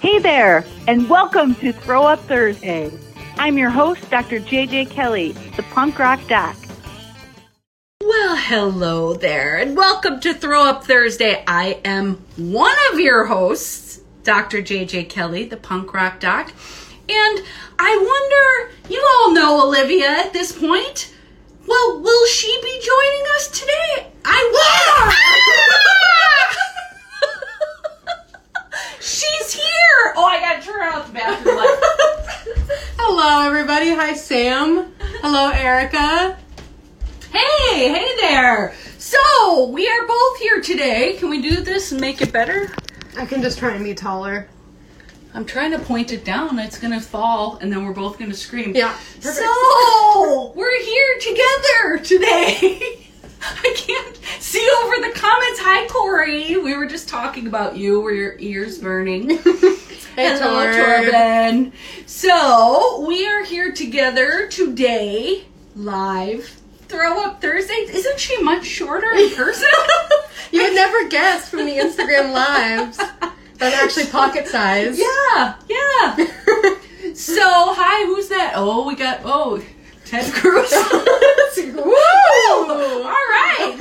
Hey there, and welcome to Throw Up Thursday. I'm your host, Dr. JJ Kelly, the punk rock doc. Well, hello there, and welcome to Throw Up Thursday. I am one of your hosts, Dr. JJ Kelly, the punk rock doc. And I wonder, you all know Olivia at this point. Well, will she be joining us today? I will. I gotta turn out the bathroom light. Hello, everybody. Hi, Sam. Hello, Erica. Hey, hey there. So, we are both here today. Can we do this and make it better? I can just try and be taller. I'm trying to point it down. It's gonna fall, and then we're both gonna scream. Yeah, perfect. So we're here together today. I can't see over the comments. Hi, Corey. We were just talking about you. Were your ears burning? Hey, Hello, Tor. Torben. So we are here together today, live. Throw up Thursday. Isn't she much shorter in person? You would never guess from the Instagram lives. That's actually pocket size. Yeah, yeah. so, hi, who's that? Oh, we got, oh, Ted Cruz. Woo! All right.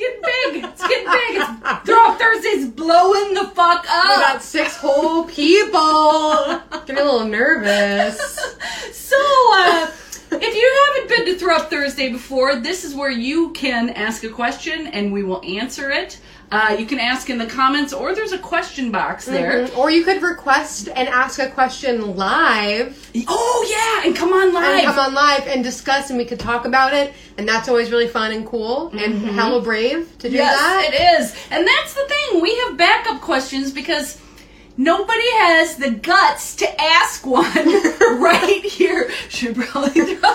It's getting big. It's getting big. It's, Throw Up Thursday's blowing the fuck up. We got six whole people. Getting a little nervous. So, uh, if you haven't been to Throw Up Thursday before, this is where you can ask a question and we will answer it. Uh, you can ask in the comments or there's a question box there. Mhm. Or you could request and ask a question live Oh, yeah, and come on live. and come on live and discuss and we could talk about it. And that's always really fun and cool and hella brave to do Yes, that. it is. And that's the thing. We have backup questions because nobody has the guts to ask one right here. Should probably.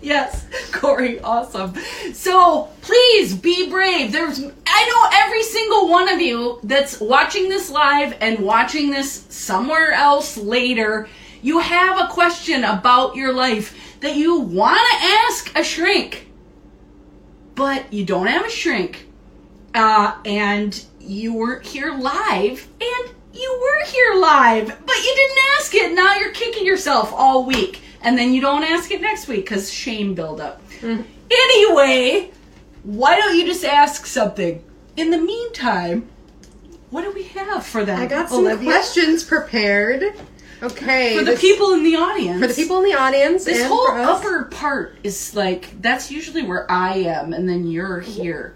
yes, Awesome. So please be brave. There's, I know every single one of you that's watching this live and watching this somewhere else later. You have a question about your life that you want to ask a shrink but you don't have a shrink, uh, and you weren't here live, and you were here live, but you didn't ask it. Now you're kicking yourself all week, and then you don't ask it next week because shame buildup. Anyway, why don't you just ask something? In the meantime, what do we have for them? I got some Olivia? questions prepared. Okay. for the this- people in the audience. for the people in the audience. This whole upper part is like that's usually where I am, and then you're here.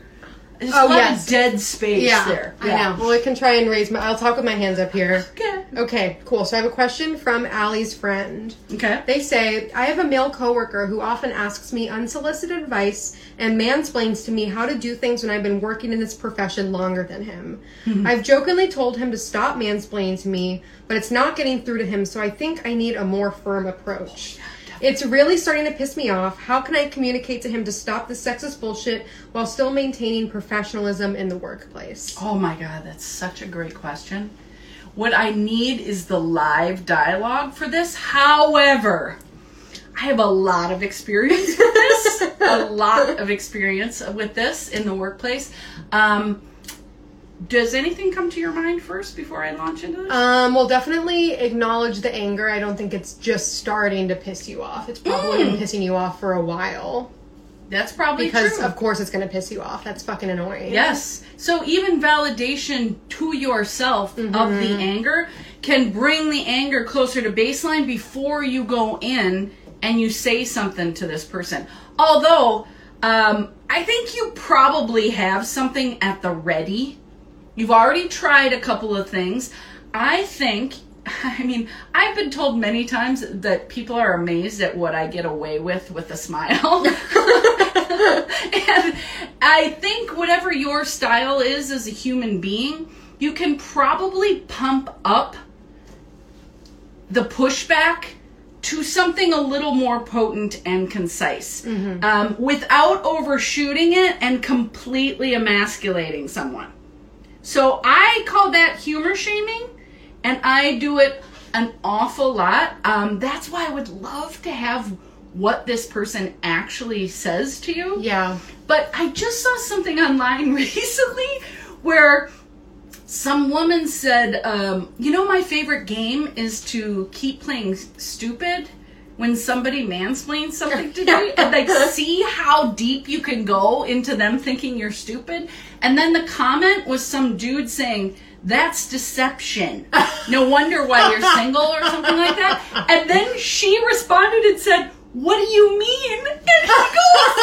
There's Oh, a lot yes. of dead space yeah, there. I know. Well, I can try and raise my. I'll talk with my hands up here. Okay. Okay, cool. So I have a question from Allie's friend. Okay. They say, I have a male coworker who often asks me unsolicited advice and mansplains to me how to do things when I've been working in this profession longer than him. Mm-hmm. I've jokingly told him to stop mansplaining to me, but it's not getting through to him, so I think I need a more firm approach. Oh It's really starting to piss me off. How can I communicate to him to stop the sexist bullshit while still maintaining professionalism in the workplace? Oh my god, that's such a great question. What I need is the live dialogue for this. However, I have a lot of experience with this. a lot of experience with this in the workplace. Um, does anything come to your mind first before I launch into this? Um, well, definitely acknowledge the anger. I don't think it's just starting to piss you off. It's probably been pissing you off for a while. That's probably Because, true. of course, it's going to piss you off. That's fucking annoying. Yes. So even validation to yourself of the anger can bring the anger closer to baseline before you go in and you say something to this person. Although, um, I think you probably have something at the ready. You've already tried a couple of things. I think, I mean, I've been told many times that people are amazed at what I get away with with a smile. and I think whatever your style is as a human being, you can probably pump up the pushback to something a little more potent and concise um, without overshooting it and completely emasculating someone. So I call that humor shaming, and I do it an awful lot. Um, that's why I would love to have what this person actually says to you. Yeah. But I just saw something online recently where some woman said, um, "You know, my favorite game is to keep playing stupid." When somebody mansplains something to me, and like see how deep you can go into them thinking you're stupid, and then the comment was some dude saying, "That's deception." No wonder why you're single or something like that. And then she responded and said, "What do you mean?" And he goes,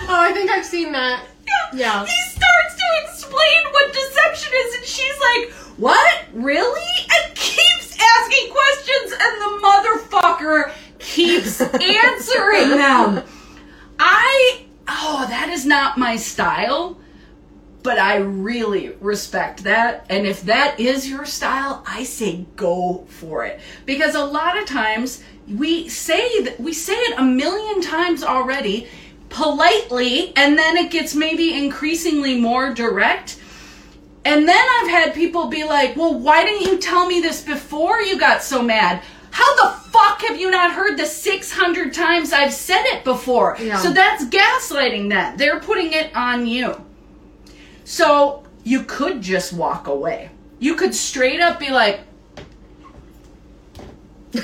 Oh, I think I've seen that. Yeah. yeah. he starts to explain what deception is, and she's like, What? Really? And keeps asking questions, and the motherfucker keeps answering them. I, oh, that is not my style, but I really respect that. And if that is your style, I say go for it. Because a lot of times, we say that we say it a million times already politely and then it gets maybe increasingly more direct and then I've had people be like, well, why didn't you tell me this before you got so mad? How the fuck have you not heard the 600 times I've said it before? Yeah. So that's gaslighting that. They're putting it on you. So you could just walk away. You could straight up be like, and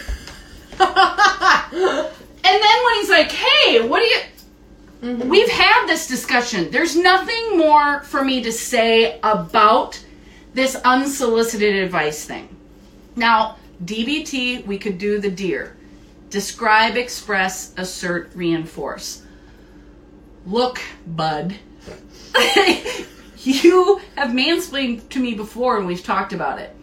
then when he's like, hey, what do you. Mm-hmm. We've had this discussion. There's nothing more for me to say about this unsolicited advice thing. Now, DBT, we could do the DEAR. Describe, express, assert, reinforce. Look, bud. you have mansplained to me before and we've talked about it.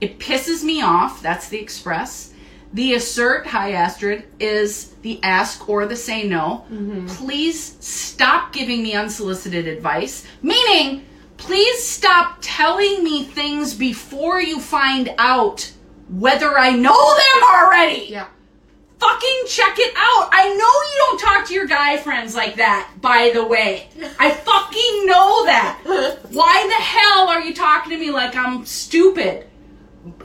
It pisses me off. That's the express. The assert, hi Astrid, is the ask or the say no. Mm-hmm. Please stop giving me unsolicited advice. Meaning, please stop telling me things before you find out whether I know them already Yeah. fucking check it out. I know you don't talk to your guy friends like that, by the way. I fucking know that. Why the hell are you talking to me like I'm stupid?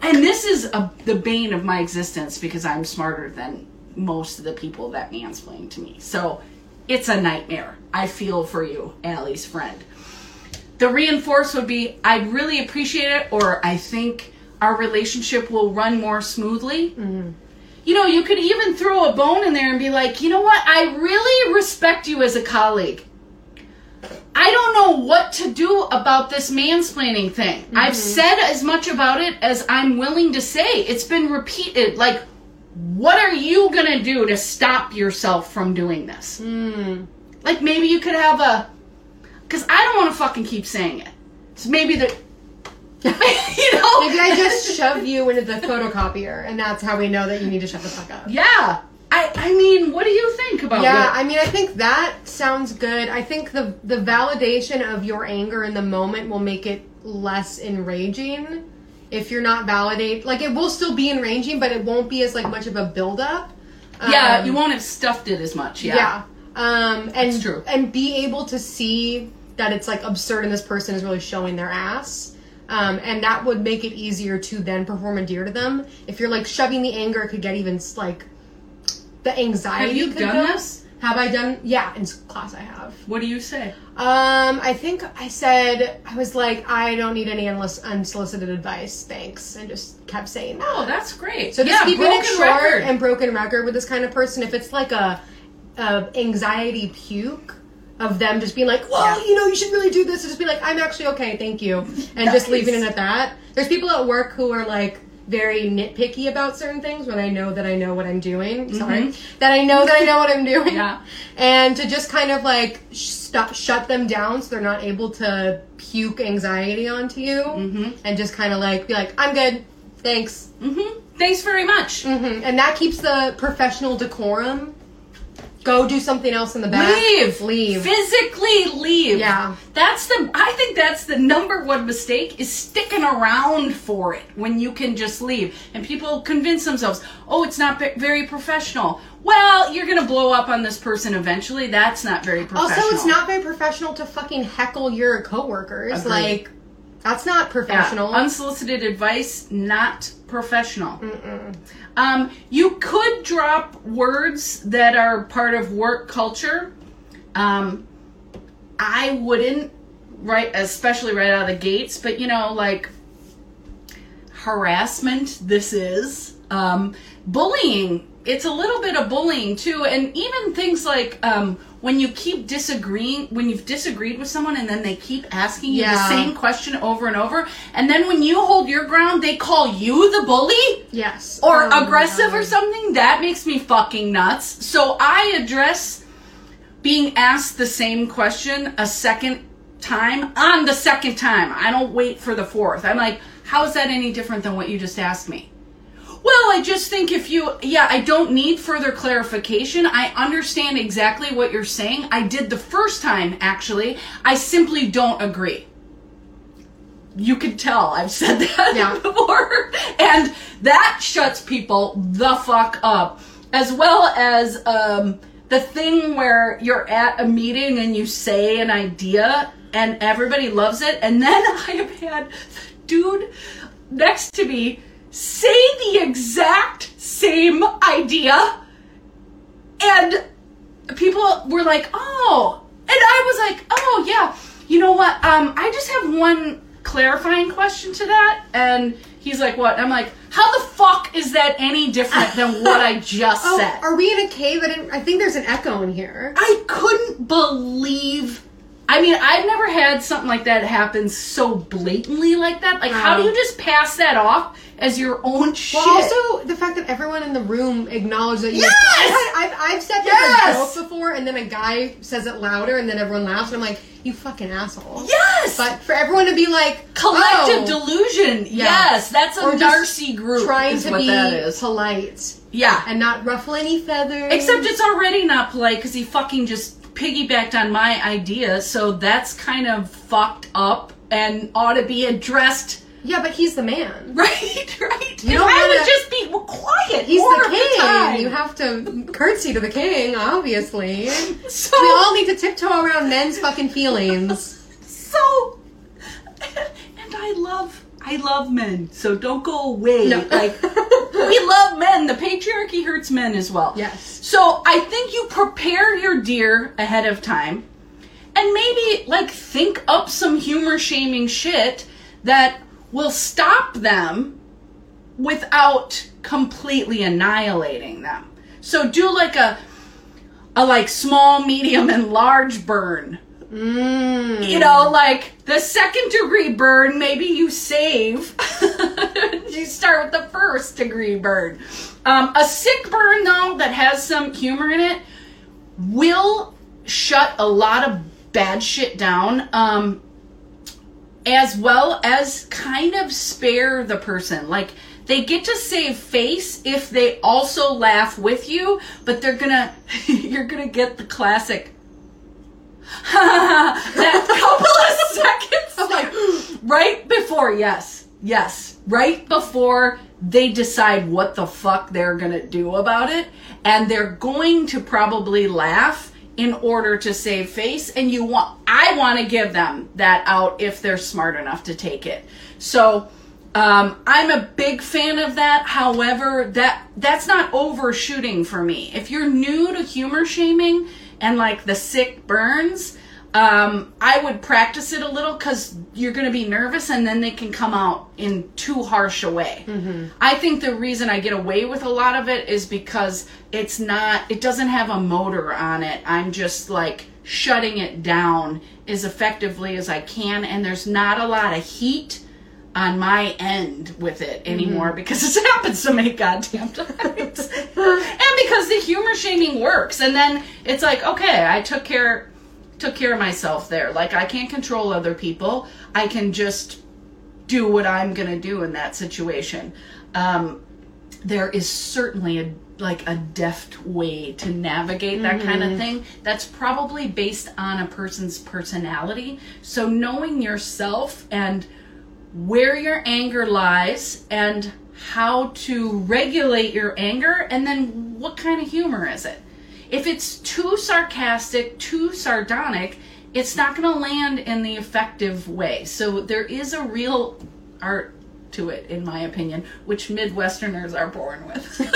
And this is a, the bane of my existence because I'm smarter than most of the people that mansplain to me. So it's a nightmare. I feel for you, Allie's friend. The reinforce would be I'd really appreciate it, or I think our relationship will run more smoothly you know, you could even throw a bone in there and be like, you know what? I really respect you as a colleague. I don't know what to do about this mansplaining thing. I've mm-hmm. said as much about it as I'm willing to say. It's been repeated. Like, what are you gonna do to stop yourself from doing this? Mm. Like, maybe you could have a. Because I don't want to fucking keep saying it. So maybe the. you know? Maybe I just shove you into the photocopier, and that's how we know that you need to shut the fuck up. Yeah. I, I mean, what do you think about Yeah, I mean, I think that sounds good. I think the the validation of your anger in the moment will make it less enraging. If you're not validate, like it will still be enraging, but it won't be as like much of a buildup. Yeah, Um, you won't have stuffed it as much. Yeah. Yeah. Um, and That's true. and be able to see that it's like absurd and this person is really showing their ass. Um, and that would make it easier to then perform endear to them. If you're like shoving the anger, it could get even like the anxiety. Have you done build. this? Have I done? Yeah, in class I have. What do you say? Um, I think I said I was like, I don't need any unlis- unsolicited advice, thanks, and just kept saying that. Oh, that's great. So just yeah, keeping it short record. and broken record with this kind of person. If it's like a, a anxiety puke of them just being like, well, Yeah. you know, you should really do this, and just be like, I'm actually okay, thank you, and just leaving it at that. There's people at work who are like very nitpicky about certain things when I know that I know what I'm doing. Sorry, that I know that I know what I'm doing. Mm-hmm. Yeah. and to just kind of like stop, shut them down so they're not able to puke anxiety onto you, Mm-hmm. and just kind of like be like, I'm good, thanks. hmm Thanks very much. hmm And that keeps the professional decorum. Go do something else in the back. Leave. Leave. Physically leave. Yeah. That's the I think that's the number one mistake is sticking around for it when you can just leave. And people convince themselves, "Oh, it's not very professional." Well, you're going to blow up on this person eventually. That's not very professional. Also, it's not very professional to fucking heckle your coworkers. Agreed. Like, that's not Yeah, professional. Unsolicited advice, not professional. Um, you could drop words that are part of work culture. Um, I wouldn't, right, especially right out of the gates. But you know, like harassment this is. Um, bullying, it's a little bit of bullying too, and even things like um, when you keep disagreeing, when you've disagreed with someone and then they keep asking you the same question over and over, and then when you hold your ground, they call you the bully Yes. or Oh aggressive or something. That makes me fucking nuts. So I address being asked the same question a second time on the second time. I don't wait for the fourth. I'm like, how is that any different than what you just asked me? Well, I just think if you, yeah, I don't need further clarification. I understand exactly what you're saying. I did the first time, actually. I simply don't agree. You can tell I've said that Yeah. before. And that shuts people the fuck up. As well as um, the thing where you're at a meeting and you say an idea and everybody loves it. And then I have had dude next to me say the exact same idea. And people were like, oh. And I was like, oh, yeah. You know what? Um, I just have one clarifying question to that. And he's like, what? I'm like, how the fuck is that any different than what I just Oh, said? are we in a cave? I, didn't, I think there's an echo in here. I couldn't believe. I mean, I've never had something like that happen so blatantly like that. Like, how do you just pass that off as your own shit? Well, also the fact that everyone in the room acknowledged that you. Yes! I've, I've said that Yes! before, and then a guy says it louder, and then everyone laughs, and I'm like, "You fucking asshole!" yes, But for everyone to be like collective oh, delusion. Yes, that's a Or Darcy group. trying is to what be that is. polite Yeah, and not ruffle any feathers. except it's already not polite because he fucking just piggybacked on my idea. So that's kind of fucked up and ought to be addressed. yeah, but he's the man. Right, right. You don't I would just be quiet. He's the king. time. you have to curtsy to the king, obviously. So we all need to tiptoe around men's fucking feelings. so and I love I love men, so don't go away. No. Like we love men. The patriarchy hurts men as well. Yes. So I think you prepare your DEAR ahead of time and maybe like think up some humor shaming shit that will stop them without completely annihilating them. So do like a a like small, medium, and large burn. Mm. You know, like the second degree burn, maybe you save. you start with the first degree burn. Um, a sick burn, though, that has some humor in it, will shut a lot of bad shit down. Um, as well as kind of spare the person. Like they get to save face if they also laugh with you, but they're gonna you're gonna get the classic that couple of seconds. Like right before yes yes. Right before they decide what the fuck they're gonna do about it. And they're going to probably laugh in order to save face. And you want i want to give them that out if they're smart enough to take it. So um, i'm a big fan of that. However that that's not overshooting for me. If you're new to humor shaming and like the sick burns um, I would practice it a little because you're going to be nervous and then they can come out in too harsh a way. I think the reason I get away with a lot of it is because it's not, it doesn't have a motor on it. I'm just like shutting it down as effectively as I can and there's not a lot of heat on my end with it anymore because it's happened so many goddamn times. and because the humor shaming works. And then it's like, okay, I took care took care of myself there. Like I can't control other people. I can just do what I'm gonna do in that situation. Um, there is certainly a like a deft way to navigate that kind of thing that's probably based on a person's personality so knowing yourself and where your anger lies and how to regulate your anger and then what kind of humor is it if it's too sarcastic too sardonic it's not going to land in the effective way so there is a real art to it in my opinion which midwesterners are born with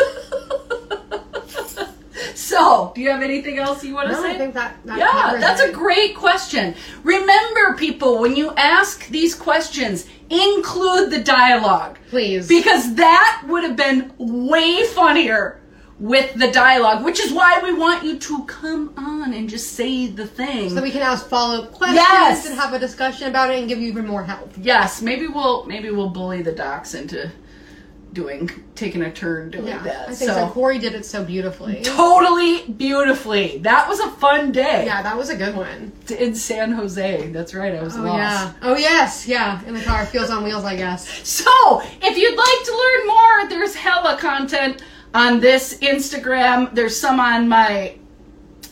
so do you have anything else you want to No, say I think that, that yeah, that's it. a great question. Remember, people, when you ask these questions, include the dialogue. Please. Because that would have been way funnier with the dialogue, which is why we want you to come on and just say the thing. so we can ask follow up questions Yes. and have a discussion about it and give you even more help. yes, maybe we'll maybe we'll bully the docs into doing taking a turn doing Yeah, that. I think so. Corey did it so beautifully. totally beautifully. That was a fun day. Yeah, that was a good one. In San Jose. That's right. I was Oh lost. yeah. Oh yes, yeah. In the car, feels on wheels, I guess. So, if you'd like to learn more, there's hella content on this Instagram. There's some on my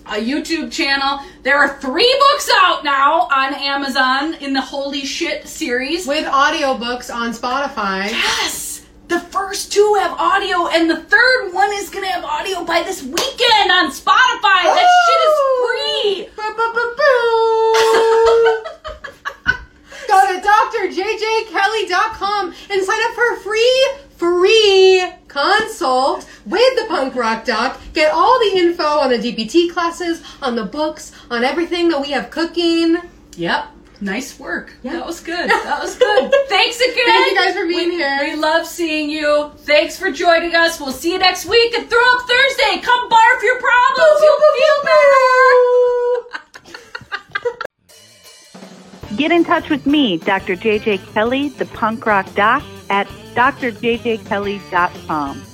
uh, YouTube channel. There are three books out now on Amazon in the Holy Shit series. With audiobooks on Spotify. Yes! The first two have audio, and the third one is gonna have audio by this weekend on Spotify. That shit is free! Go to drjjkelly.com and sign up for a free, free consult with the punk rock doc. Get all the info on the DBT classes, on the books, on everything that we have cooking. Yep. Nice work. Yeah. That was good. That was good. Thanks again. Thank you guys for being we, here. We love seeing you. Thanks for joining us. We'll see you next week at Throw Up Thursday. Come barf your problems. You'll feel better. Get in touch with me, Dr. JJ Kelly, the punk rock doc, at drjjkelly.com.